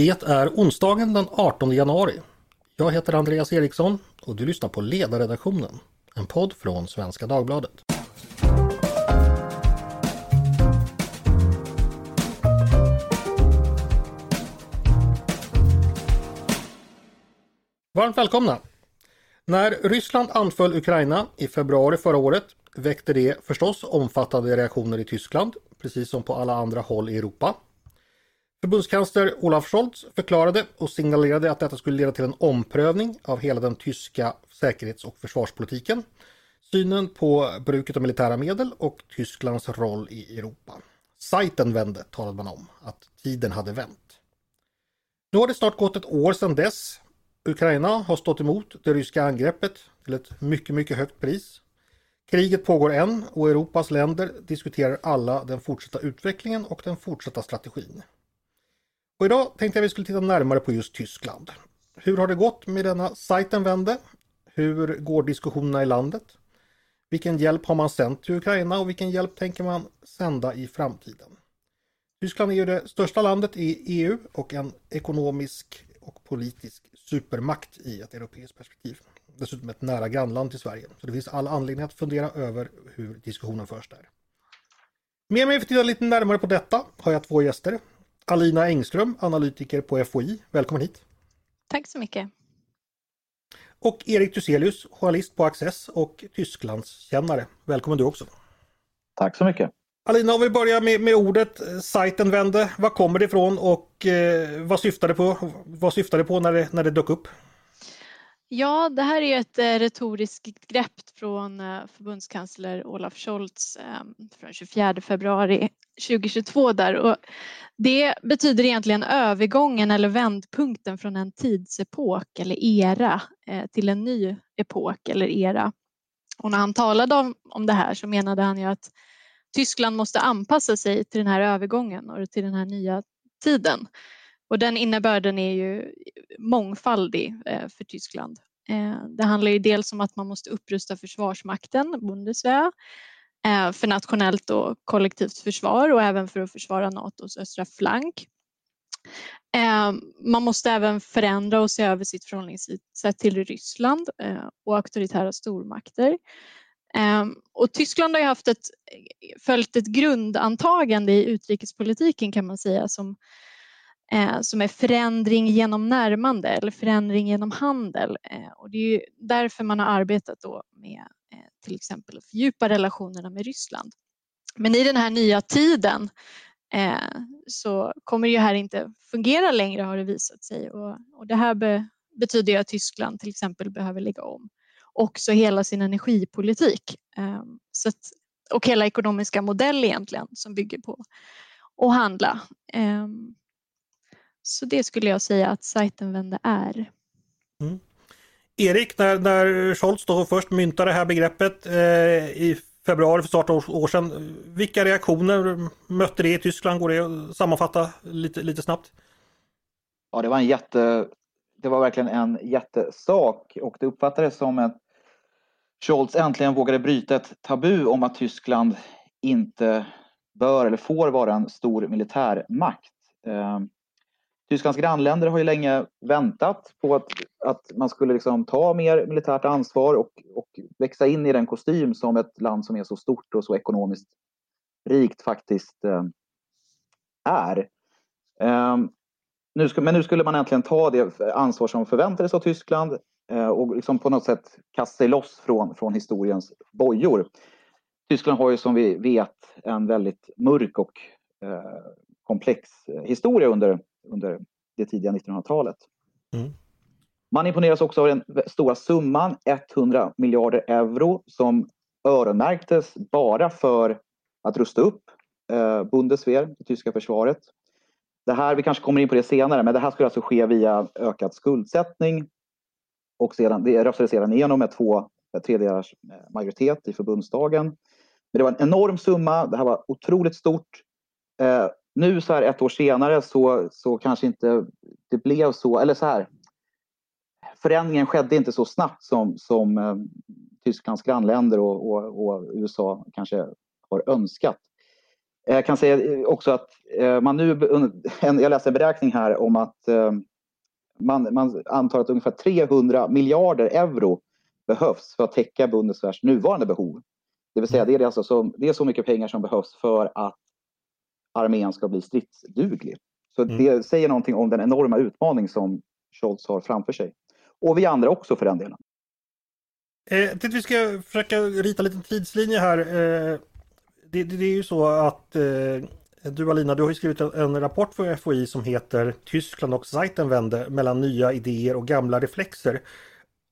Det är onsdagen den 18 januari. Jag heter Andreas Eriksson och du lyssnar på Ledarredaktionen, en podd från Svenska Dagbladet. Varmt välkomna! När Ryssland anföll Ukraina i februari förra året väckte det förstås omfattande reaktioner i Tyskland, precis som på alla andra håll i Europa. Förbundskansler Olaf Scholz förklarade och signalerade att detta skulle leda till en omprövning av hela den tyska säkerhets och försvarspolitiken, synen på bruket av militära medel och Tysklands roll i Europa. Sajten vände talade man om, att tiden hade vänt. Nu har det snart gått ett år sedan dess. Ukraina har stått emot det ryska angreppet till ett mycket, mycket högt pris. Kriget pågår än och Europas länder diskuterar alla den fortsatta utvecklingen och den fortsatta strategin. Och idag tänkte jag vi skulle titta närmare på just Tyskland. Hur har det gått med denna sajten vände? Hur går diskussionerna i landet? Vilken hjälp har man sänt till Ukraina och vilken hjälp tänker man sända i framtiden? Tyskland är ju det största landet i EU och en ekonomisk och politisk supermakt i ett europeiskt perspektiv. Dessutom ett nära grannland till Sverige. Så det finns all anledning att fundera över hur diskussionen förs där. Med mig för att titta lite närmare på detta har jag två gäster. Alina Engström, analytiker på FOI. Välkommen hit! Tack så mycket! Och Erik Thyselius, journalist på Access och Tysklandskännare. Välkommen du också! Tack så mycket! Alina, om vi börjar med, med ordet eh, sajten vände. Var kommer det ifrån och eh, vad syftar det på? Vad syftar det på när det, när det dök upp? Ja, det här är ett eh, retoriskt grepp från eh, förbundskansler Olaf Scholz ehm, från 24 februari 2022 där och det betyder egentligen övergången eller vändpunkten från en tidsepok eller era eh, till en ny epok eller era. Och när han talade om, om det här så menade han ju att Tyskland måste anpassa sig till den här övergången och till den här nya tiden. Och den innebörden är ju mångfaldig för Tyskland. Eh, det handlar ju dels om att man måste upprusta försvarsmakten, Bundeswehr, eh, för nationellt och kollektivt försvar och även för att försvara Natos östra flank. Eh, man måste även förändra och se över sitt förhållningssätt till Ryssland och auktoritära stormakter. Och Tyskland har ju haft ett, följt ett grundantagande i utrikespolitiken kan man säga som eh, som är förändring genom närmande eller förändring genom handel. Eh, och det är ju därför man har arbetat då med eh, till exempel att fördjupa relationerna med Ryssland. Men i den här nya tiden eh, så kommer det ju här inte fungera längre har det visat sig och, och det här be, betyder att Tyskland till exempel behöver lägga om också hela sin energipolitik eh, så att, och hela ekonomiska modell egentligen som bygger på att handla. Eh, så det skulle jag säga att sajten vände är. Mm. Erik, när, när Scholz då först myntade det här begreppet eh, i februari för snart år, år sedan. Vilka reaktioner mötte det i Tyskland? Går det att sammanfatta lite, lite snabbt? Ja, det var en jätte... Det var verkligen en jättesak och det uppfattades som att Scholz äntligen vågade bryta ett tabu om att Tyskland inte bör eller får vara en stor militärmakt. Tysklands grannländer har ju länge väntat på att, att man skulle liksom ta mer militärt ansvar och, och växa in i den kostym som ett land som är så stort och så ekonomiskt rikt faktiskt eh, är. Eh, nu ska, men nu skulle man äntligen ta det ansvar som förväntades av Tyskland eh, och liksom på något sätt kasta sig loss från, från historiens bojor. Tyskland har ju som vi vet en väldigt mörk och eh, komplex eh, historia under under det tidiga 1900-talet. Mm. Man imponeras också av den stora summan 100 miljarder euro som öronmärktes bara för att rusta upp eh, Bundeswehr, det tyska försvaret. Det här, vi kanske kommer in på det senare, men det här skulle alltså ske via ökad skuldsättning och sedan, det röstades sedan igenom med två tredjedelars eh, majoritet i förbundsdagen. Men det var en enorm summa, det här var otroligt stort. Eh, nu så här ett år senare så, så kanske inte det blev så, eller så här. Förändringen skedde inte så snabbt som, som eh, Tysklands grannländer och, och, och, USA kanske har önskat. Jag kan säga också att man nu, jag läste en beräkning här om att man, man antar att ungefär 300 miljarder euro behövs för att täcka Bundeswehrs nuvarande behov. Det vill säga det är, alltså så, det är så mycket pengar som behövs för att armén ska bli stridsduglig. Så mm. det säger någonting om den enorma utmaning som Scholz har framför sig. Och vi andra också för den delen. Eh, jag tänkte vi ska försöka rita en liten tidslinje här. Eh, det, det, det, är ju så att eh, du Alina, du har skrivit en, en, rapport för FOI som heter Tyskland och Zeitenwende mellan nya idéer och gamla reflexer.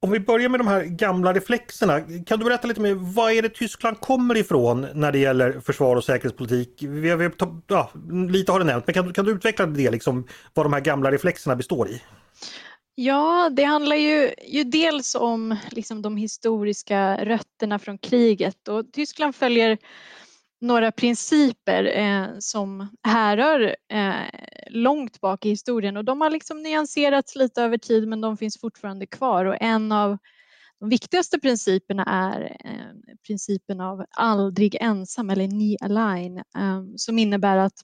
Om vi börjar med de här gamla reflexerna, kan du berätta lite mer, vad är det Tyskland kommer ifrån när det gäller försvar och säkerhetspolitik? Vi har, ja, lite har du nämnt, men kan, kan du utveckla det, liksom, vad de här gamla reflexerna består i? Ja, det handlar ju, ju dels om liksom, de historiska rötterna från kriget och Tyskland följer några principer eh, som härrör eh, långt bak i historien och de har liksom nyanserats lite över tid men de finns fortfarande kvar och en av de viktigaste principerna är eh, principen av aldrig ensam eller ni align eh, som innebär att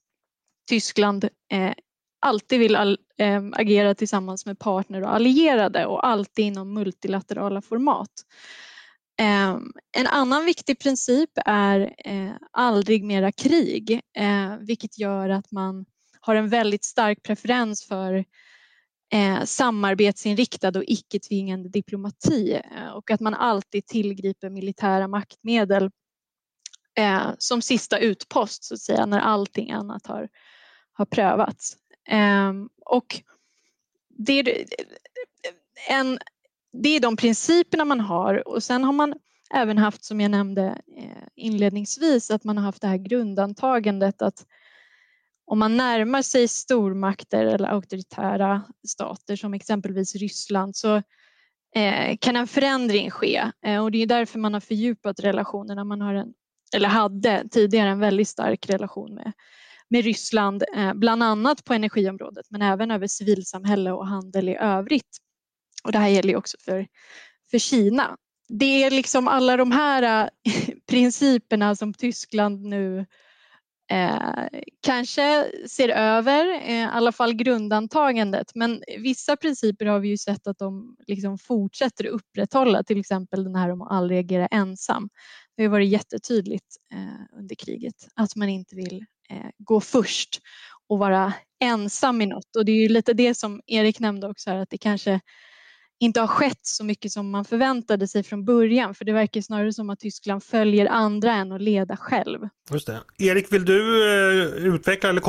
Tyskland eh, alltid vill all, eh, agera tillsammans med partner och allierade och alltid inom multilaterala format. Ehm, en annan viktig princip är eh, aldrig mera krig, eh, vilket gör att man har en väldigt stark preferens för eh, samarbetsinriktad och icke-tvingande diplomati eh, och att man alltid tillgriper militära maktmedel eh, som sista utpost så att säga när allting annat har, har prövats. Eh, och det är en det är de principerna man har och sen har man även haft som jag nämnde eh, inledningsvis att man har haft det här grundantagandet att om man närmar sig stormakter eller auktoritära stater som exempelvis Ryssland så eh, kan en förändring ske eh, och det är därför man har fördjupat relationerna. Man har en, eller hade tidigare en väldigt stark relation med, med Ryssland, eh, bland annat på energiområdet men även över civilsamhälle och handel i övrigt. Och det här gäller också för, för Kina. Det är liksom alla de här principerna som Tyskland nu eh, kanske ser över, eh, i alla fall grundantagandet. Men vissa principer har vi ju sett att de liksom fortsätter upprätthålla, till exempel den här om att aldrig agera ensam. Det har varit jättetydligt eh, under kriget att man inte vill eh, gå först och vara ensam i något. Och det är ju lite det som Erik nämnde också här, att det kanske inte har skett så mycket som man förväntade sig från början för det verkar snarare som att Tyskland följer andra än att leda själv. Just det. Erik, vill du eh, utveckla eller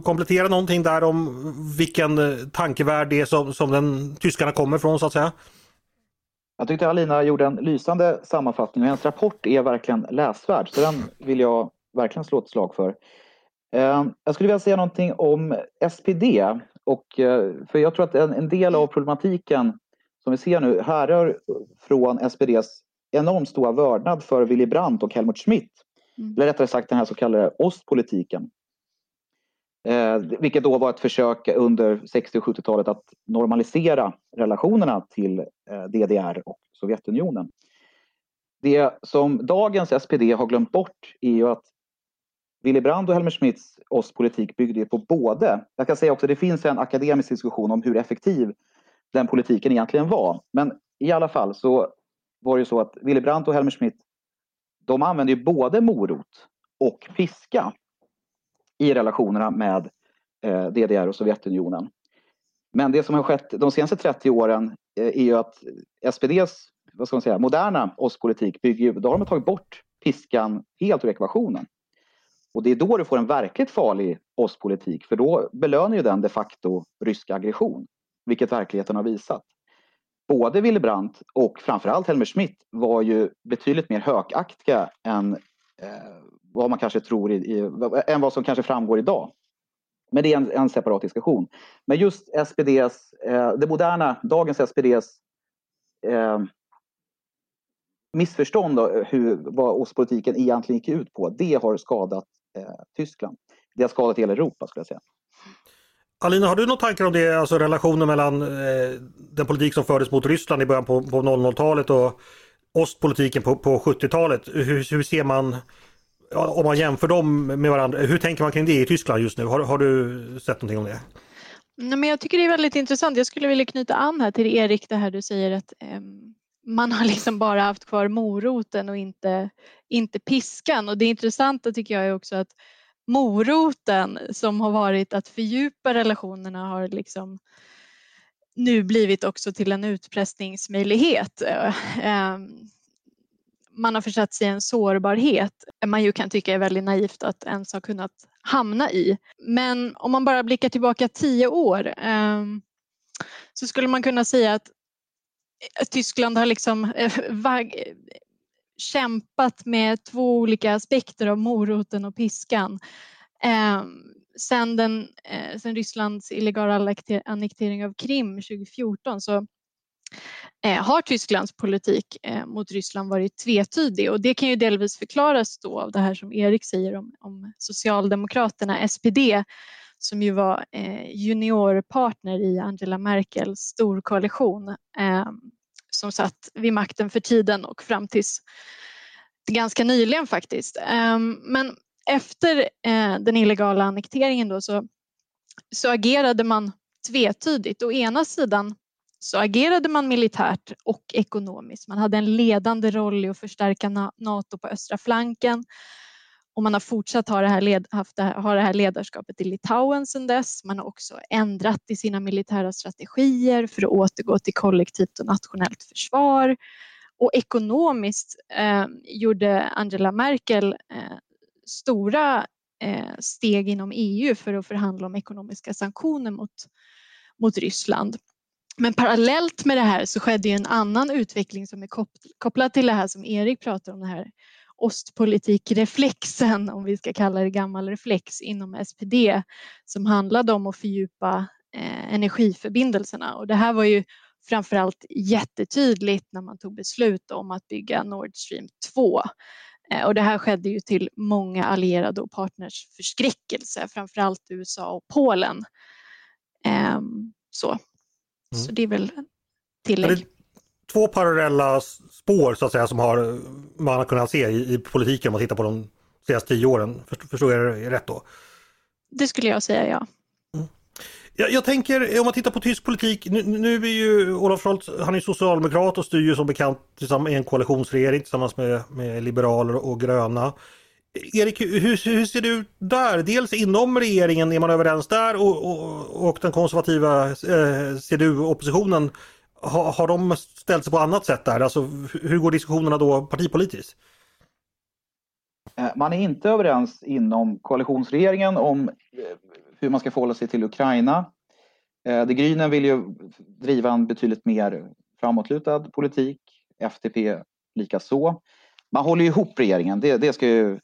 komplettera någonting där om vilken eh, tankevärld det är som, som den tyskarna kommer från så att säga? Jag tyckte Alina gjorde en lysande sammanfattning och hennes rapport är verkligen läsvärd så den vill jag verkligen slå ett slag för. Eh, jag skulle vilja säga någonting om SPD och för jag tror att en del av problematiken som vi ser nu härrör från SPDs enormt stora vördnad för Willy Brandt och Helmut Schmidt. Mm. Eller rättare sagt den här så kallade ostpolitiken. Eh, vilket då var ett försök under 60 och 70-talet att normalisera relationerna till eh, DDR och Sovjetunionen. Det som dagens SPD har glömt bort är ju att Willy Brandt och Helmut Schmidts ostpolitik byggde på både, jag kan säga också det finns en akademisk diskussion om hur effektiv den politiken egentligen var. Men i alla fall så var det ju så att Willy Brandt och Helmer Schmidt de använde ju både morot och piska i relationerna med eh, DDR och Sovjetunionen. Men det som har skett de senaste 30 åren eh, är ju att SPDs vad ska man säga, moderna ostpolitik bygger ju då har de tagit bort piskan helt ur ekvationen. Och det är då du får en verkligt farlig ostpolitik för då belönar ju den de facto rysk aggression vilket verkligheten har visat. Både Willy Brandt och framförallt Helmer Schmidt var ju betydligt mer hökaktiga än eh, vad man kanske tror i, i, än vad som kanske framgår idag. Men det är en, en separat diskussion. Men just SPDs, eh, det moderna, dagens SPDs eh, missförstånd då, hur, vad ostpolitiken egentligen gick ut på, det har skadat eh, Tyskland. Det har skadat hela Europa skulle jag säga. Alina, har du några tankar om det, alltså relationen mellan eh, den politik som fördes mot Ryssland i början på, på 00-talet och ostpolitiken på, på 70-talet? Hur, hur ser man om man jämför dem med varandra, hur tänker man kring det i Tyskland just nu? Har, har du sett någonting om det? Nej, men jag tycker det är väldigt intressant. Jag skulle vilja knyta an här till Erik, det här du säger att eh, man har liksom bara haft kvar moroten och inte, inte piskan. Och det intressanta tycker jag är också att moroten som har varit att fördjupa relationerna har liksom nu blivit också till en utpressningsmöjlighet. Ehm, man har försatt sig i en sårbarhet man ju kan tycka är väldigt naivt att ens ha kunnat hamna i. Men om man bara blickar tillbaka tio år ehm, så skulle man kunna säga att eh, Tyskland har liksom eh, kämpat med två olika aspekter av moroten och piskan. Eh, sen, den, eh, sen Rysslands illegala annektering av Krim 2014 så eh, har Tysklands politik eh, mot Ryssland varit tvetydig. Och det kan ju delvis förklaras då av det här som Erik säger om, om Socialdemokraterna, SPD, som ju var eh, juniorpartner i Angela Merkels storkoalition. Ehm, som satt vid makten för tiden och fram tills ganska nyligen faktiskt. Ehm, men efter eh, den illegala annekteringen då så, så agerade man tvetydigt. Å ena sidan så agerade man militärt och ekonomiskt. Man hade en ledande roll i att förstärka Nato på östra flanken och man har fortsatt ha det här, led, haft det här, ha det här ledarskapet i Litauen sedan dess. Man har också ändrat i sina militära strategier för att återgå till kollektivt och nationellt försvar. Och ekonomiskt eh, gjorde Angela Merkel eh, stora eh, steg inom EU för att förhandla om ekonomiska sanktioner mot, mot Ryssland. Men parallellt med det här så skedde en annan utveckling som är kopplad till det här som Erik pratar om, det här ostpolitikreflexen, om vi ska kalla det gammal reflex inom SPD, som handlade om att fördjupa eh, energiförbindelserna. Och det här var ju framförallt jättetydligt när man tog beslut om att bygga Nord Stream 2 Eh, och det här skedde ju till många allierade och partners förskräckelse, framförallt USA och Polen. Ehm, så, mm. så det är väl tillägg. Två parallella spår så att säga som har, man har kunnat se i, i politiken om man tittar på de senaste tio åren. Förstår jag det rätt då? Det skulle jag säga ja. Jag, jag, tänker, om man tittar på tysk politik, nu, nu är ju Olaf Scholz, han är socialdemokrat och styr ju som bekant tillsammans i en koalitionsregering tillsammans med, med liberaler och gröna. Erik, hur, hur, ser det ut där? Dels inom regeringen, är man överens där och, och, och den konservativa eh, CDU-oppositionen, har, har de ställt sig på annat sätt där? Alltså hur går diskussionerna då partipolitiskt? Eh, man är inte överens inom koalitionsregeringen om eh, hur man ska förhålla sig till Ukraina. Eh, de Grünen vill ju driva en betydligt mer framåtlutad politik, FDP likaså. Man håller ihop regeringen, det, det ska jag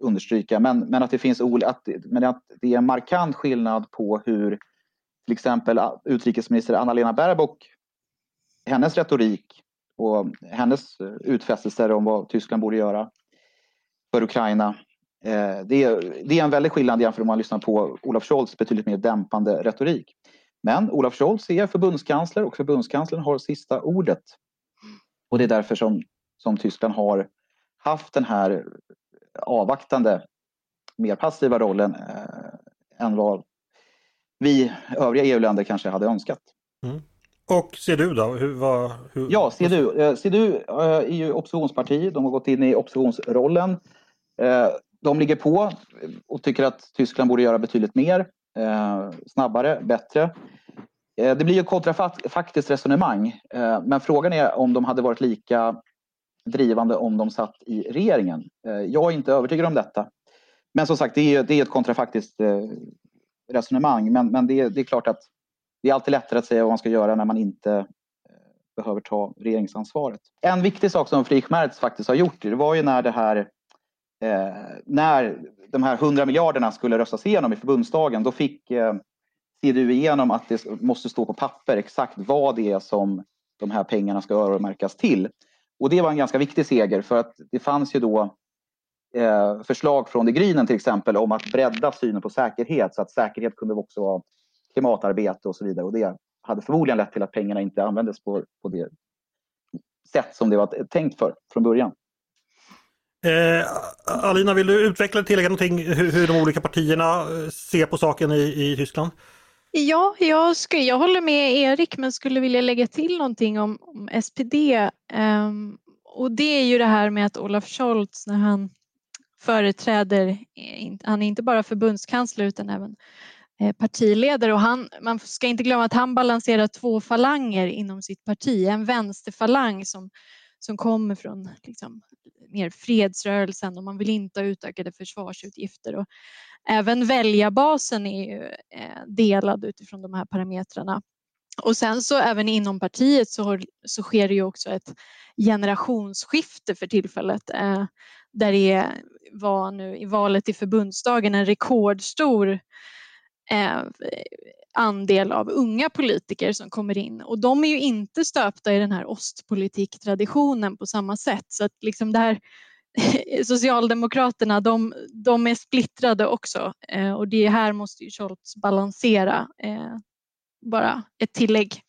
understryka, men, men att det finns att, men att det är en markant skillnad på hur till exempel ah, utrikesminister Anna-Lena Baerbock, hennes retorik och hennes eh, utfästelser om vad Tyskland borde göra för Ukraina Eh, det är, det är en väldig skillnad jämfört med om man lyssnar på Olaf Scholz betydligt mer dämpande retorik. Men Olaf Scholz är förbundskansler och förbundskanslern har sista ordet. Och det är därför som, som Tyskland har haft den här avvaktande, mer passiva rollen eh, än vad vi övriga EU-länder kanske hade önskat. Mm. Och CDU då? Hur, vad, hur... Ja, CDU. CDU eh, eh, är ju oppositionsparti. De har gått in i oppositionsrollen. Eh, de ligger på och tycker att Tyskland borde göra betydligt mer, snabbare, bättre. Det blir ju kontrafaktiskt resonemang, men frågan är om de hade varit lika drivande om de satt i regeringen. Jag är inte övertygad om detta. Men som sagt, det är, det är ett kontrafaktiskt resonemang, men, men det, det, är klart att det är alltid lättare att säga vad man ska göra när man inte eh, behöver ta regeringsansvaret. En viktig sak som Friedrich Merz faktiskt har gjort, det var ju när det här eh, när de här 100 miljarderna skulle röstas igenom i förbundsdagen, då fick eh, CDU igenom att det måste stå på papper exakt vad det är som de här pengarna ska öronmärkas till. Och det var en ganska viktig seger för att det fanns ju då eh, förslag från de grinen till exempel om att bredda synen på säkerhet så att säkerhet kunde också vara klimatarbete och så vidare. Och det hade förmodligen lett till att pengarna inte användes på, på det sätt som det var tänkt för från början. Eh, Alina, vill du utveckla tillägga någonting hur, hur de olika partierna eh, ser på saken i, i Tyskland? Ja, jag, ska, jag håller med Erik men skulle vilja lägga till någonting om, om SPD. Um, ehm, och det är ju det här med att Olaf Scholz när han företräder, eh, han är inte bara förbundskansler utan även eh, Eh, partiledare och han, man ska inte glömma att han balanserar två falanger inom sitt parti. En vänsterfalang som, som kommer från liksom, mer fredsrörelsen och man vill inte ha utökade försvarsutgifter. Och även väljarbasen är ju eh, delad utifrån de här parametrarna. Och sen så även inom partiet så, så sker det ju också ett generationsskifte för tillfället eh, där det var nu i valet i förbundsdagen en rekordstor eh, andel av unga politiker som kommer in och de är ju inte stöpta i den här ostpolitiktraditionen på samma sätt så att liksom det här Socialdemokraterna de, de är splittrade också eh, och det här måste ju Scholz balansera. Eh, bara ett tillägg.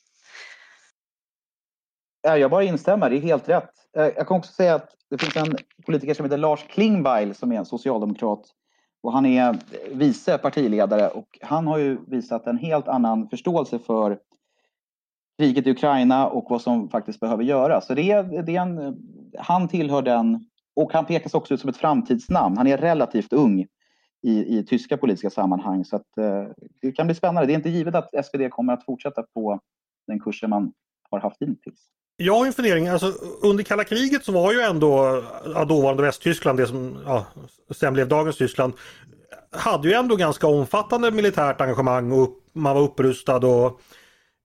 Jag bara instämmer, det är helt rätt. Eh, jag kan också säga att det finns en politiker som heter Lars Klingbeil som är en socialdemokrat och han är vice partiledare och han har ju visat en helt annan förståelse för kriget i Ukraina och vad som faktiskt behöver göras. Så det är, det är en, han tillhör den och han pekas också ut som ett framtidsnamn. Han är relativt ung i, i tyska politiska sammanhang så att, eh, det kan bli spännande. Det är inte givet att SPD kommer att fortsätta på den kursen man har haft hittills. Jag har en fundering, alltså, under kalla kriget så var ju ändå ja, dåvarande Västtyskland, det som ja, sen blev dagens Tyskland, hade ju ändå ganska omfattande militärt engagemang och man var upprustad och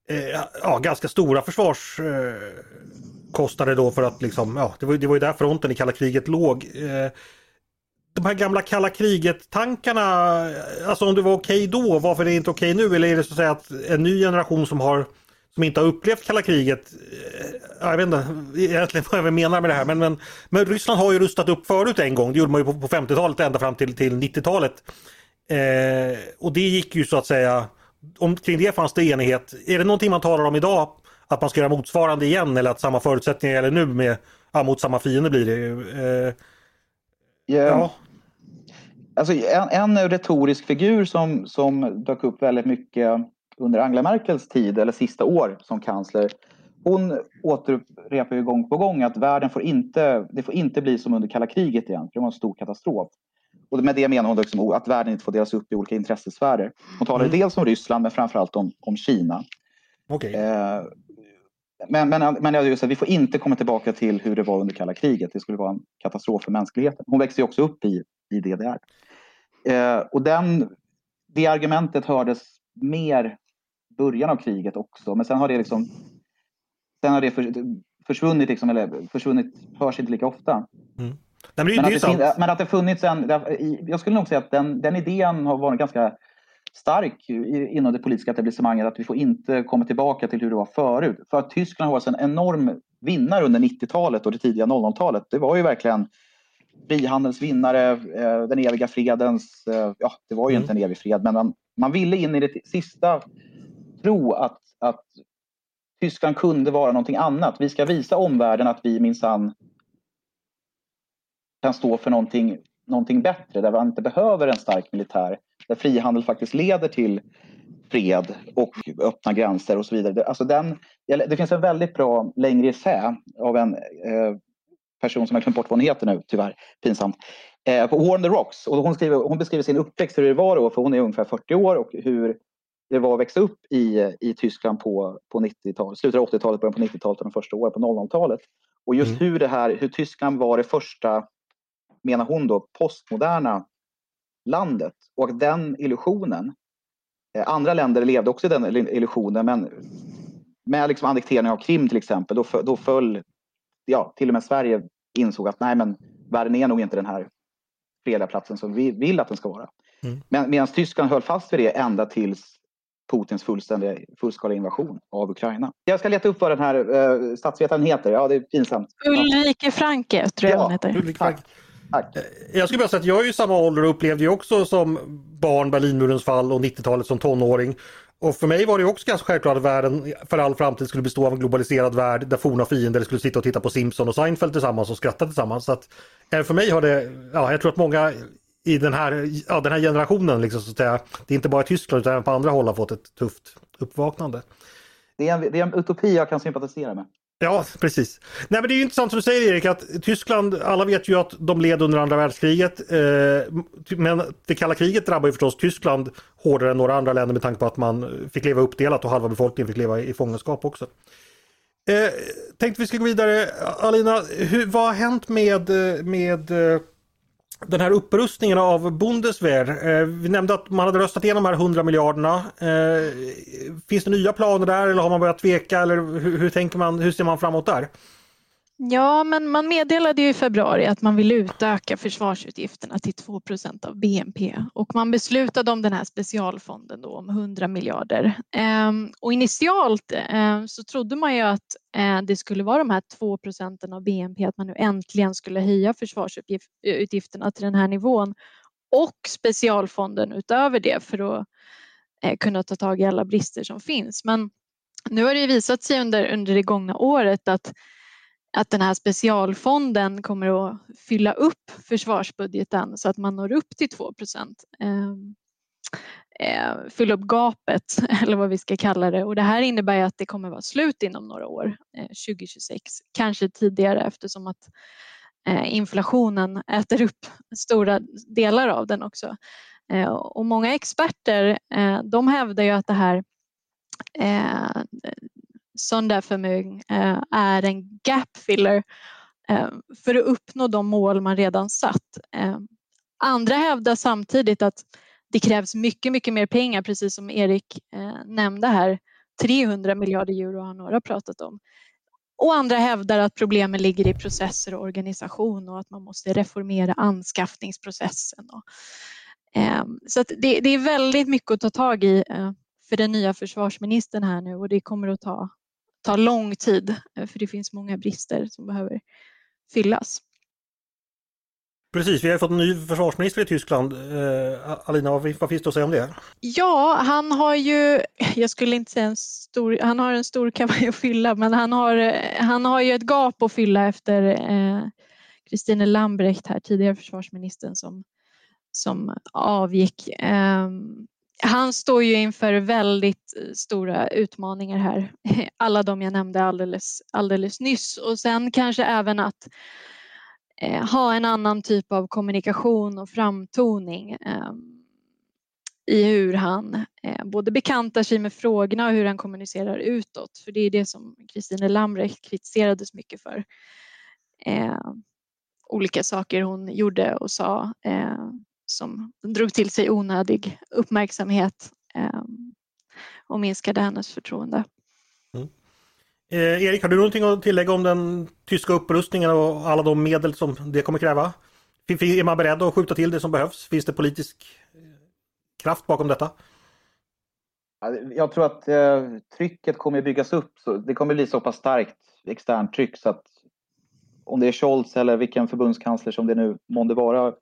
eh, ja, ganska stora försvarskostnader eh, då för att liksom, ja, det var, det var ju där fronten i kalla kriget låg. Eh, de här gamla kalla kriget-tankarna, alltså om det var okej okay då, varför är det inte okej okay nu? Eller är det så att säga att en ny generation som har som inte har upplevt kalla kriget. Eh, jag vet inte egentligen vad jag menar med det här men, men, men Ryssland har ju rustat upp förut en gång. Det gjorde man ju på, på 50-talet ända fram till, till 90-talet. Eh, och det gick ju så att säga, om, kring det fanns det enighet. Är det någonting man talar om idag? Att man ska göra motsvarande igen eller att samma förutsättningar gäller nu med, ja, mot samma fiende blir det ju. Eh, yeah. ja. Alltså en, en retorisk figur som, som dök upp väldigt mycket under Angela Merkels tid, eller sista år som kansler, hon återupprepar ju gång på gång att världen får inte, det får inte bli som under kalla kriget igen, för det var en stor katastrof. Och med det menar hon liksom att världen inte får delas upp i olika intressesfärer. Hon talar mm. dels om Ryssland men framförallt om, om Kina. Okay. Eh, men, men, men jag säga, vi får inte komma tillbaka till hur det var under kalla kriget. Det skulle vara en katastrof för mänskligheten. Hon växte också upp i, i DDR. Eh, och den, det argumentet hördes mer början av kriget också. Men sen har det liksom sen har det försvunnit, liksom, eller försvunnit, hörs inte lika ofta. Mm. Men, men, att det, men, att det, funnits en, jag skulle nog säga att den, den idén har varit ganska stark inom det politiska etablissemanget att vi får inte komma tillbaka till hur det var förut. För att Tyskland har varit en enorm vinnare under 90-talet och det tidiga 00-talet. Det var ju verkligen frihandelns vinnare, eh, den eviga fredens, eh, ja det var ju mm. inte en evig fred men man, man ville in i det sista tro att, att Tyskland kunde vara någonting annat. Vi ska visa omvärlden att vi minsann kan stå för någonting, någonting bättre, där man inte behöver en stark militär, där frihandel faktiskt leder till fred och öppna gränser och så vidare. Alltså den, det finns en väldigt bra längre essä av en eh, person som jag glömt bort vad hon heter nu, tyvärr, pinsamt, eh, på War on the Rocks. Och hon, skriver, hon beskriver sin uppväxt, hur det var då, för hon är ungefär 40 år och hur det var att växa upp i, i Tyskland på, på 90-talet, slutet av 80-talet, början på 90-talet och de första åren på 00-talet. Och just mm. hur det här, hur Tyskland var det första, menar hon då, postmoderna landet och den illusionen. Eh, andra länder levde också i den illusionen men med liksom annekteringen av Krim till exempel, då, då föll, ja, till och med Sverige insåg att nej men världen är nog inte den här fredliga platsen som vi vill att den ska vara. Mm. Men medan Tyskland höll fast vid det ända tills Putins fullständiga, fullskaliga invasion av Ukraina. Jag ska leta upp vad den här uh, statsvetaren heter. Ja, det är pinsamt. Ulrike Franke tror jag ja, hon heter. Ulrike Franke. Tack. Eh, jag skulle bara säga att jag är i samma ålder och upplevde ju också som barn Berlinmurens fall och 90-talet som tonåring Och för mig var det också ganska självklart att världen för all framtid skulle bestå av en globaliserad värld där forna fiender skulle sitta och titta på Simpson och Seinfeld tillsammans och skratta tillsammans. Så att, för mig har det, ja, jag tror att många i den här, ja, den här generationen, liksom, så att säga, det är inte bara i Tyskland utan även på andra håll har fått ett tufft uppvaknande. Det är en, det är en utopi jag kan sympatisera med. Ja, precis. Nej, men det är intressant som du säger Erik att Tyskland, alla vet ju att de led under andra världskriget. Eh, men det kalla kriget drabbar ju förstås Tyskland hårdare än några andra länder med tanke på att man fick leva uppdelat och halva befolkningen fick leva i fångenskap också. Eh, tänkte vi ska gå vidare. Alina, hur, vad har hänt med, med eh, den här upprustningen av Bundeswehr. Eh, vi nämnde att man hade röstat igenom de här 100 miljarderna. Eh, finns det nya planer där eller har man börjat tveka eller hur, hur tänker man, hur ser man framåt där? Ja, men man meddelade ju i februari att man vill utöka försvarsutgifterna till 2% av BNP och man beslutade om den här specialfonden då om 100 miljarder. Ehm, och initialt ehm, så trodde man ju att eh, det skulle vara de här 2 procenten av BNP, att man nu äntligen skulle höja försvarsutgifterna eh, till den här nivån och specialfonden utöver det för att eh, kunna ta tag i alla brister som finns. Men nu har det visat sig under, under det gångna året att att den här specialfonden kommer att fylla upp försvarsbudgeten så att man når upp till 2 procent. Ehm, eh, fylla upp gapet eller vad vi ska kalla det och det här innebär att det kommer vara slut inom några år, eh, 2026, kanske tidigare eftersom att eh, inflationen äter upp stora delar av den också. Eh, och många experter eh, de hävdar ju att det här eh, eh, Sondervermögen eh, är en gap filler eh, för att uppnå de mål man redan satt. Eh, andra hävdar samtidigt att det krävs mycket, mycket mer pengar, precis som Erik eh, nämnde här. 300 miljarder euro har några pratat om. Och andra hävdar att problemen ligger i processer och organisation och att man måste reformera anskaffningsprocessen. Eh, så det, det, är väldigt mycket att ta tag i eh, för den nya försvarsministern här nu och det kommer att ta ta lång tid eh, för det finns många brister som behöver fyllas. Precis, vi har fått en ny försvarsminister i Tyskland. Eh, Alina, vad, vad finns det att säga om det? Ja, han har ju, jag skulle inte säga en stor, han har en stor kavaj att fylla, men han har, han har ju ett gap att fylla efter Christine eh, Lambrecht här, tidigare försvarsministern som, som avgick. Eh, han står ju inför väldigt eh, stora utmaningar här. Alla de jag nämnde alldeles, alldeles nyss och sen kanske även att eh, ha en annan typ av kommunikation och framtoning eh, i hur han eh, både bekantar sig med frågorna och hur han kommunicerar utåt. För det är det som Christine Lambrecht kritiserades mycket för. Eh, olika saker hon gjorde och sa eh, som drog till sig onödig uppmärksamhet ehm, och minskade hennes förtroende. Mm. Eh, Erik, har du någonting att tillägga om den tyska upprustningen och alla de medel som det kommer kräva? Är man beredd att skjuta till det som behövs? Finns det politisk eh, kraft bakom detta? Jag tror att eh, trycket kommer byggas upp. Så det kommer bli så pass starkt externt tryck så att om det är Scholz eller vilken förbundskansler som det nu månde vara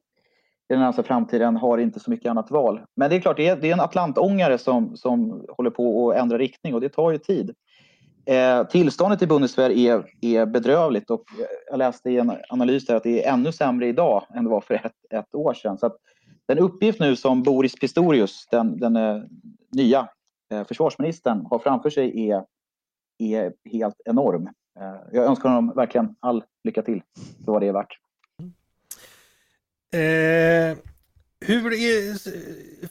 i den närmaste alltså, framtiden har inte så mycket annat val. Men det är klart, det är, det är en atlantångare som, som håller på att ändra riktning och det tar ju tid. Eh, tillståndet i Bundeswehr är, är bedrövligt och jag läste i en analys där att det är ännu sämre idag än det var för ett, ett år sedan. Så den uppgift nu som Boris Pistorius, den, den eh, nya eh, försvarsministern, har framför sig är, är helt enorm. Eh, jag önskar honom verkligen all lycka till för vad det är värt. Eh, hur är,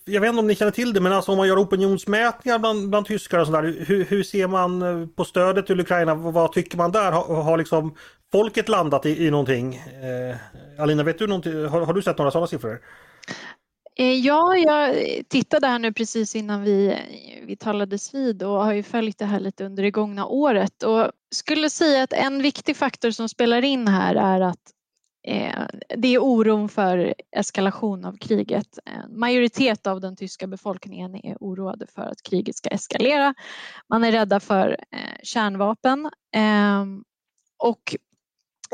jag vet inte om ni känner till det, men alltså om man gör opinionsmätningar bland, bland tyskar och sådär, hur, hur ser man eh, på stödet till Ukraina? Vad tycker man där? Har, har liksom folket landat i, i någonting? Eh, Alina, vet du någonting? Har, har du sett några sådana siffror? Eh, ja, jag tittade här nu precis innan vi, vi talades vid och har ju följt det här lite under det gångna året och skulle säga att en viktig faktor som spelar in här är att Eh, det är oron för eskalation av kriget. En majoritet av den tyska befolkningen är oroade för att kriget ska eskalera. Man är rädda för eh, kärnvapen ehm, och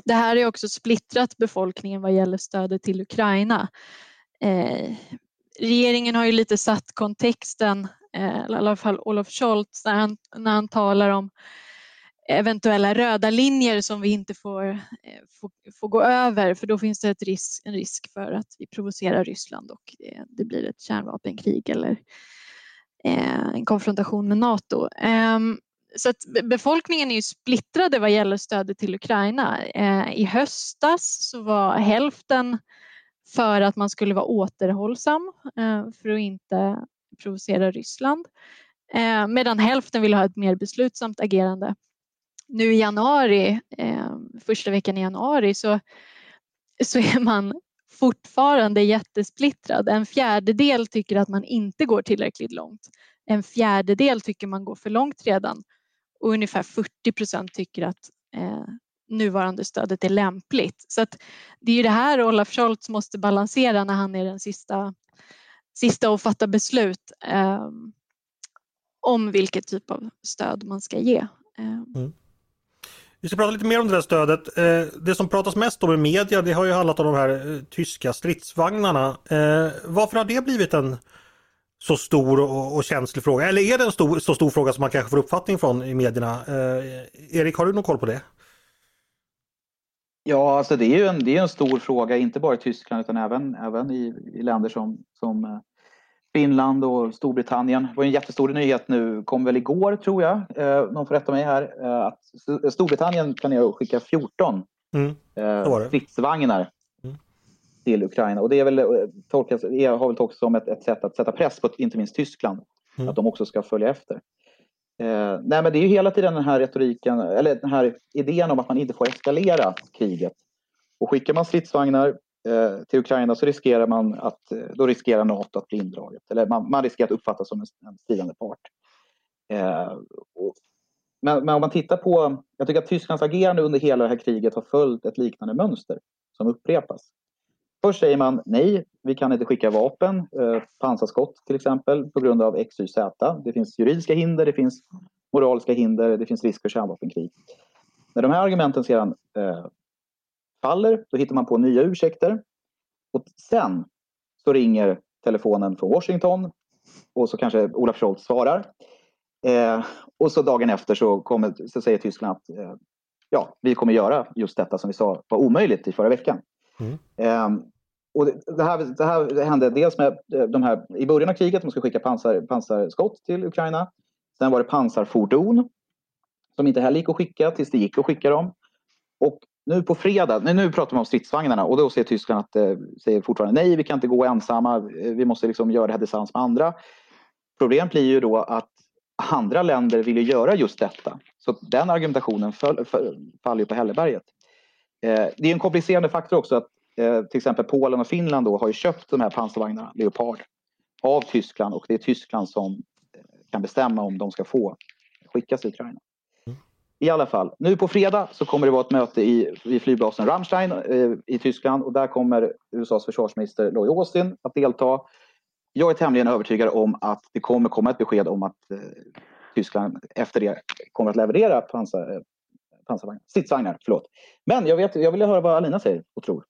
det här är också splittrat befolkningen vad gäller stödet till Ukraina. Regeringen har ju lite satt kontexten eller i alla fall Olof Scholz, när han, när han talar om eventuella röda linjer som vi inte får, eh, får, får gå över för då finns det ett risk, en risk för att vi provocerar Ryssland och det, det blir ett kärnvapenkrig eller eh, en konfrontation med Nato. Eh, så att befolkningen är ju splittrade vad gäller stödet till Ukraina. Eh, I höstas så var hälften för att man skulle vara återhållsam eh, för att inte provocera Ryssland. Eh, medan hälften vill ha ett mer beslutsamt agerande. Nu i januari, eh, första veckan i januari, så, så är man fortfarande jättesplittrad. En fjärdedel tycker att man inte går tillräckligt långt. En fjärdedel tycker man går för långt redan och ungefär 40 procent tycker att eh, nuvarande stödet är lämpligt. Så att det är ju det här Olaf Scholz måste balansera när han är den sista, sista att fatta beslut eh, om vilket typ av stöd man ska ge. Eh. Mm. Vi ska prata lite mer om det där stödet. Eh, det som pratas mest om i media det har ju handlat om de här eh, tyska stridsvagnarna. Eh, varför har det blivit en så stor och, och känslig fråga? Eller är det en stor, så stor fråga som man kanske får uppfattning från i medierna? Erik, har du någon koll på det? Ja, alltså det är ju en, det är en stor fråga, inte bara i Tyskland utan även, även i, i länder som, som Finland och Storbritannien. Det var en jättestor nyhet nu, kom väl igår tror jag, eh, någon får rätta mig här, eh, att Storbritannien planerar att skicka 14 mm. eh, stridsvagnar mm. till Ukraina. Och det är väl, eh, tolkas, har väl tolkats som ett, ett sätt att sätta press på inte minst Tyskland, mm. att de också ska följa efter. Eh, nej men det är ju hela tiden den här retoriken, eller den här idén om att man inte får eskalera kriget. Och skickar man stridsvagnar Eh, Eh, till Ukraina så riskerar man att eh, då riskerar Nato att bli indraget. Eller man, man riskerar att uppfattas som en, en stridande part. Eh, och, men, men, om man tittar på, jag tycker att Tysklands agerande under hela det här kriget har följt ett liknande mönster som upprepas. Först säger man nej, vi kan inte skicka vapen, eh, pansarskott till exempel, på grund av XYZ. Det finns juridiska hinder, det finns moraliska hinder, det finns risk för kärnvapenkrig. När de här argumenten sedan eh, faller, då hittar man på nya ursäkter. Och sen så ringer telefonen från Washington och så kanske Olaf Scholz svarar. Eh, och så dagen efter så, kommer, så säger Tyskland att eh, ja, vi kommer göra just detta som vi sa var omöjligt i förra veckan. Mm. Eh, och det, det, här, det här hände dels med eh, de här, i början av kriget, man skulle skicka pansar, pansarskott till Ukraina. Sen var det pansarfordon som inte heller gick att skicka tills det gick att skicka dem. Och nu på fredag, nu, nu pratar man om stridsvagnarna och då säger Tyskland att, eh, säger fortfarande nej, vi kan inte gå ensamma, eh, vi måste liksom göra det här tillsammans med andra. Problemet blir ju då att andra länder vill ju göra just detta. Så den argumentationen föll, faller ju på hälleberget. Eh, det är en komplicerande faktor också att eh, till exempel Polen och Finland då har ju köpt de här pansarvagnarna, Leopard, av Tyskland och det är Tyskland som eh, kan bestämma om de ska få skickas till Ukraina. I alla fall, nu på fredag så kommer det vara ett möte i, i flygbasen Ramstein eh, i Tyskland och där kommer USAs försvarsminister Lloyd Austin att delta. Jag är tämligen övertygad om att det kommer komma ett besked om att eh, Tyskland efter det kommer att leverera pansar, eh, pansarvagnar, stridsvagnar. Förlåt. Men jag, vet, jag vill höra vad Alina säger och tror.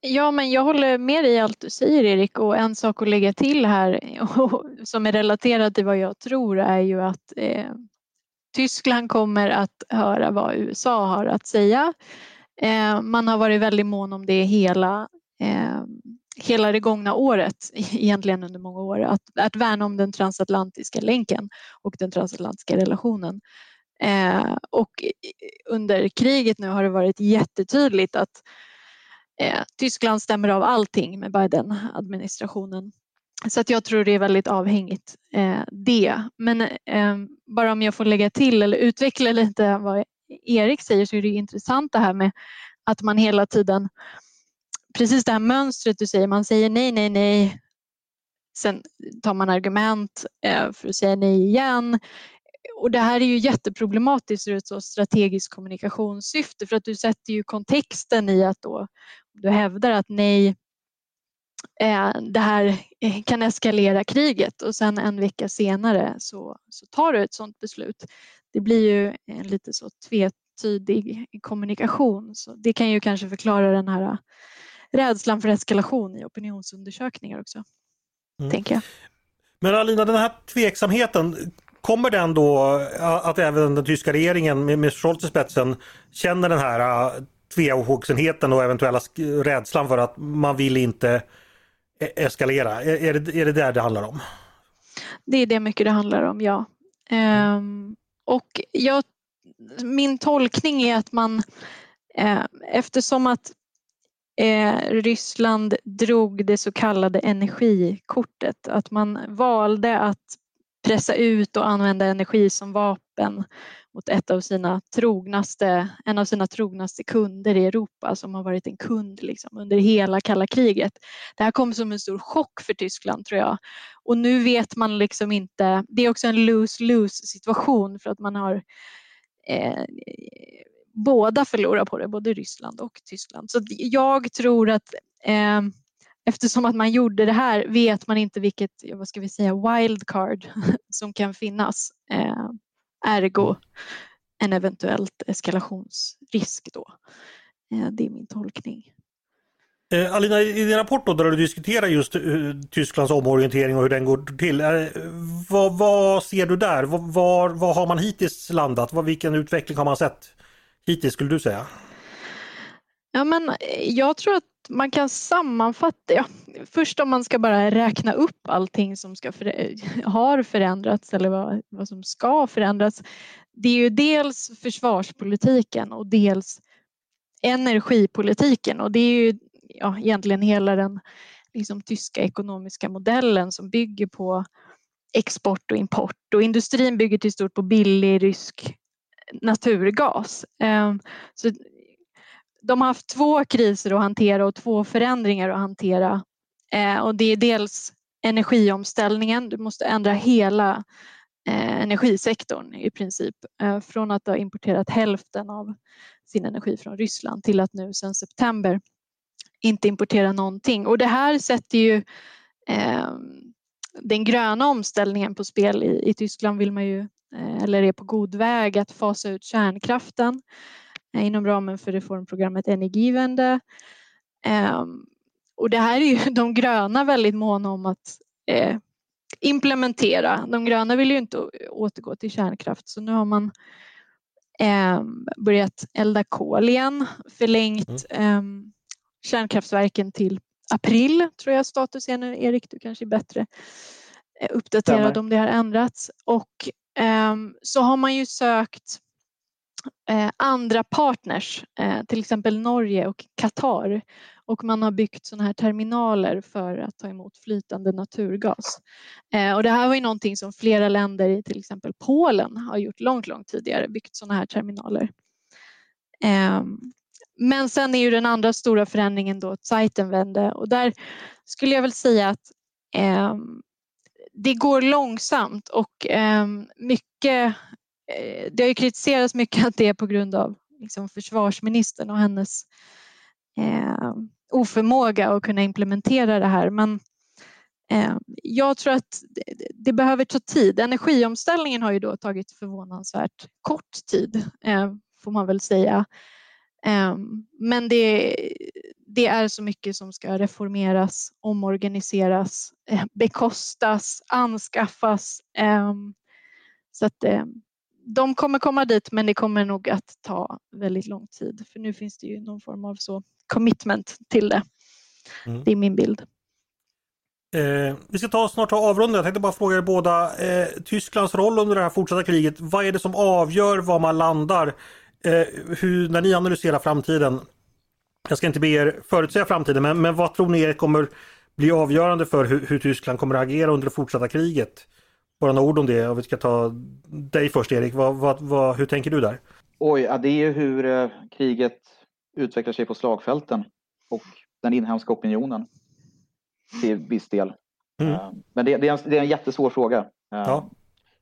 Ja, men jag håller med dig i allt du säger Erik och en sak att lägga till här som är relaterad till vad jag tror är ju att eh, Tyskland kommer att höra vad USA har att säga. Eh, man har varit väldigt mån om det hela, eh, hela det gångna året, egentligen under många år, att, att värna om den transatlantiska länken och den transatlantiska relationen. Eh, och under kriget nu har det varit jättetydligt att Tyskland stämmer av allting med Biden-administrationen. Så att jag tror det är väldigt avhängigt eh, det. Men eh, bara om jag får lägga till eller utveckla lite vad Erik säger så är det intressant det här med att man hela tiden, precis det här mönstret du säger, man säger nej, nej, nej. Sen tar man argument eh, för att säga nej igen. Och det här är ju jätteproblematiskt ur ett så strategiskt kommunikationssyfte för att du sätter ju kontexten i att då du hävdar att nej, det här eh, kan eskalera kriget och sen en vecka senare så, så tar du ett sådant beslut. Det blir ju en lite så tvetydig kommunikation så det kan ju kanske förklara den här rädslan för eskalation i opinionsundersökningar också. Mm. Tänker jag. Men Alina, den här tveksamheten, kommer den då att även den tyska regeringen med, med Scholz i spetsen känner den här tvehågsenheten och eventuella rädslan för att man vill inte E- eskalera? Är, det, är det där det handlar om? Det är det mycket det handlar om, ja. Ehm, och jag, min tolkning är att man eh, eftersom att eh, Ryssland drog det så kallade energikortet, att man valde att pressa ut och använda energi som vapen mot ett av sina trognaste, en av sina trognaste kunder i Europa som har varit en kund liksom under hela kalla kriget. Det här kom som en stor chock för Tyskland tror jag. Och nu vet man liksom inte, det är också en lose-lose situation för att man har eh, båda förlorar på det, både Ryssland och Tyskland. Så jag tror att eh, eftersom att man gjorde det här vet man inte vilket, vad ska vi säga, wildcard som kan finnas. Eh, ergo en eventuellt eskalationsrisk då. Eh, det är min tolkning. Eh, Alina, i din rapport då, där du diskuterar just uh, Tysklands omorientering och hur den går till. Eh, vad, vad, ser du där? Var, var, har man hittills landat? Vad, vilken utveckling har man sett hittills skulle du säga? Ja, men eh, jag tror att man kan sammanfatta, ja, först om man ska bara räkna upp allting som ska för, har förändrats eller vad, vad som ska förändras. Det är ju dels försvarspolitiken och dels energipolitiken och det är ju ja, egentligen hela den liksom, tyska ekonomiska modellen som bygger på export och import och industrin bygger till stort på billig rysk naturgas. Ehm, så de har haft två kriser att hantera och två förändringar att hantera. Eh, och det är dels energiomställningen, du måste ändra hela eh, energisektorn i princip. Eh, från att ha importerat hälften av sin energi från Ryssland till att nu sedan september inte importera någonting. Och det här sätter ju eh, den gröna omställningen på spel. I, i Tyskland vill man ju, eh, eller är på god väg att fasa ut kärnkraften. Eh, inom ramen för reformprogrammet Energiewende. Ehm, och det här är ju de gröna väldigt måna om att eh, implementera. De gröna vill ju inte återgå till kärnkraft så nu har man ehm, börjat elda kol igen, förlängt mm. Ehm, kärnkraftverken till april tror jag statusen är. Erik, du kanske är bättre eh, uppdaterad om det har ändrats. Och så har man ju sökt Eh, andra partners, eh, till exempel Norge och Qatar. Och man har byggt sådana här terminaler för att ta emot flytande naturgas. Eh, och det här var ju någonting som flera länder i till exempel Polen har gjort långt, långt tidigare, byggt sådana här terminaler. Ehm, men sen är ju den andra stora förändringen då att sajten vände och där skulle jag väl säga att ehm, det går långsamt och ehm, mycket Eh, det har ju kritiserats mycket att det är på grund av liksom försvarsministern och hennes eh, oförmåga att kunna implementera det här. Men eh, jag tror att det, det, behöver ta tid. Energiomställningen har ju då tagit förvånansvärt kort tid, eh, får man väl säga. Eh, men det, det, är så mycket som ska reformeras, omorganiseras, eh, bekostas, anskaffas. Eh, så att eh, de kommer komma dit men det kommer nog att ta väldigt lång tid för nu finns det ju någon form av så commitment till det. Mm. Det är min bild. Eh, vi ska ta snart ta avrunda. Jag tänkte bara fråga er båda. Eh, Tysklands roll under det här fortsatta kriget. Vad är det som avgör var man landar? Eh, hur, när ni analyserar framtiden. Jag ska inte be er förutsäga framtiden men, men vad tror ni kommer bli avgörande för hur, hur Tyskland kommer att agera under det fortsatta kriget? Bara några ord om det. Och vi ska ta dig först Erik. Vad, vad, vad, hur tänker du där? Oj, ja, det är ju hur eh, kriget utvecklar sig på slagfälten och den inhemska opinionen till viss del. Mm. Uh, men det, det, är en, det är en jättesvår fråga. Uh, ja.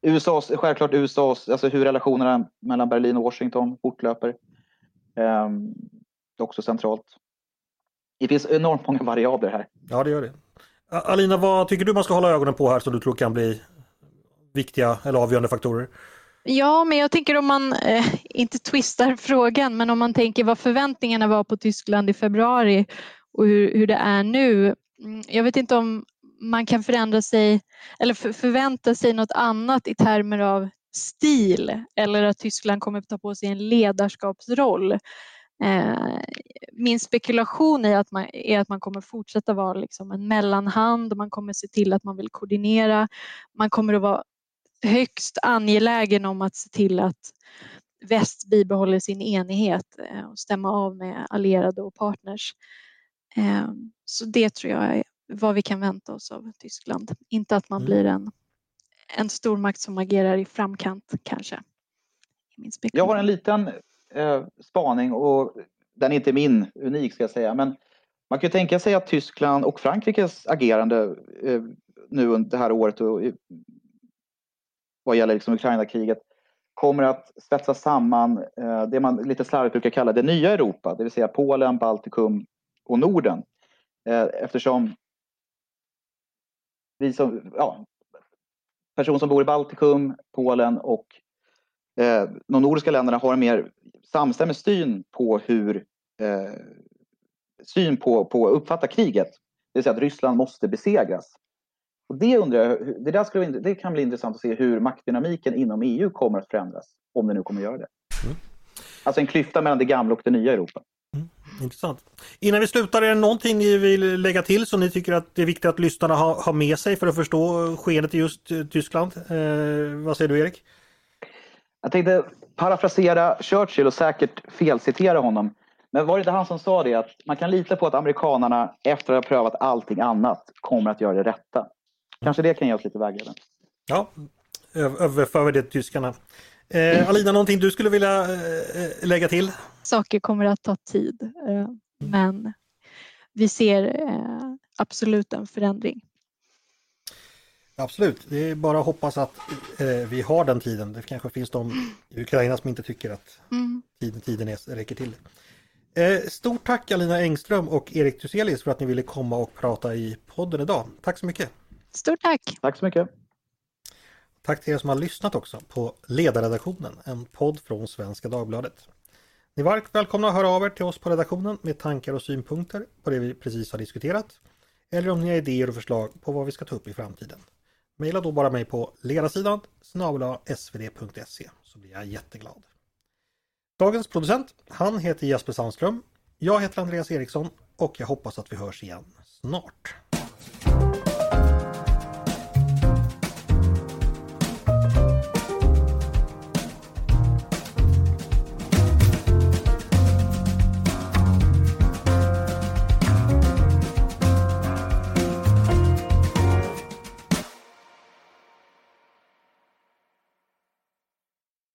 USAs, självklart USAs, alltså hur relationerna mellan Berlin och Washington fortlöper. Um, det är också centralt. Det finns enormt många variabler här. Ja, det gör det. Alina, vad tycker du man ska hålla ögonen på här som du tror kan bli viktiga eller avgörande faktorer? Ja, men jag tänker om man eh, inte twistar frågan, men om man tänker vad förväntningarna var på Tyskland i februari och hur, hur det är nu. Mm, jag vet inte om man kan förändra sig eller förvänta sig något annat i termer av stil eller att Tyskland kommer att ta på sig en ledarskapsroll. Eh, min spekulation är att, man, är att man kommer fortsätta vara liksom en mellanhand och man kommer se till att man vill koordinera. Man kommer att vara högst angelägen om att se till att väst bibehåller sin enighet eh, och stämma av med allierade och partners. Eh, så det tror jag är vad vi kan vänta oss av Tyskland. Inte att man mm. blir en, en stormakt som agerar i framkant kanske. Jag har en liten eh, spaning och den är inte min, unik ska jag säga. Men man kan tänka sig att Tyskland och Frankrikes agerande eh, nu under det här året och vad gäller liksom Ukraina-kriget kommer att svetsa samman eh, det man lite slarvigt brukar kalla det nya Europa, det vill säga Polen, Baltikum och Norden. Eh, eftersom vi som, ja, personer som bor i Baltikum, Polen och eh, de nordiska länderna har en mer samstämmig syn på hur eh, syn på, på att uppfatta kriget. Det vill säga att Ryssland måste besegras. Och det undrar jag, det, där skulle, det kan bli intressant att se hur maktdynamiken inom EU kommer att förändras. Om det nu kommer att göra det. Mm. Alltså en klyfta mellan det gamla och det nya Europa. Mm. Intressant. Innan vi slutar, är det någonting ni vill lägga till som ni tycker att det är viktigt att lyssnarna har, har med sig för att förstå skedet i just eh, Tyskland? Eh, vad säger du Erik? Jag tänkte parafrasera Churchill och säkert felcitera honom. Men var det inte han som sa det att man kan lita på att amerikanarna efter att ha prövat allting annat kommer att göra det rätta. Kanske det kan ge oss lite vägledning. Ja, överför det till tyskarna. Eh, Alina, någonting du skulle vilja eh, lägga till? Saker kommer att ta tid, eh, mm. men vi ser eh, absolut en förändring. Absolut, det är bara att hoppas att eh, vi har den tiden. Det kanske finns de i Ukraina som inte tycker att mm. tiden, tiden är, räcker till. Eh, stort tack Alina Engström och Erik Thyselius för att ni ville komma och prata i podden idag. Tack så mycket! Stort tack! Tack så mycket! Tack till er som har lyssnat också på Ledarredaktionen, en podd från Svenska Dagbladet. Ni är varmt välkomna att höra av er till oss på redaktionen med tankar och synpunkter på det vi precis har diskuterat. Eller om ni har idéer och förslag på vad vi ska ta upp i framtiden. Maila då bara mig på ledarsidan svd.se så blir jag jätteglad. Dagens producent, han heter Jesper Sandström. Jag heter Andreas Eriksson och jag hoppas att vi hörs igen snart.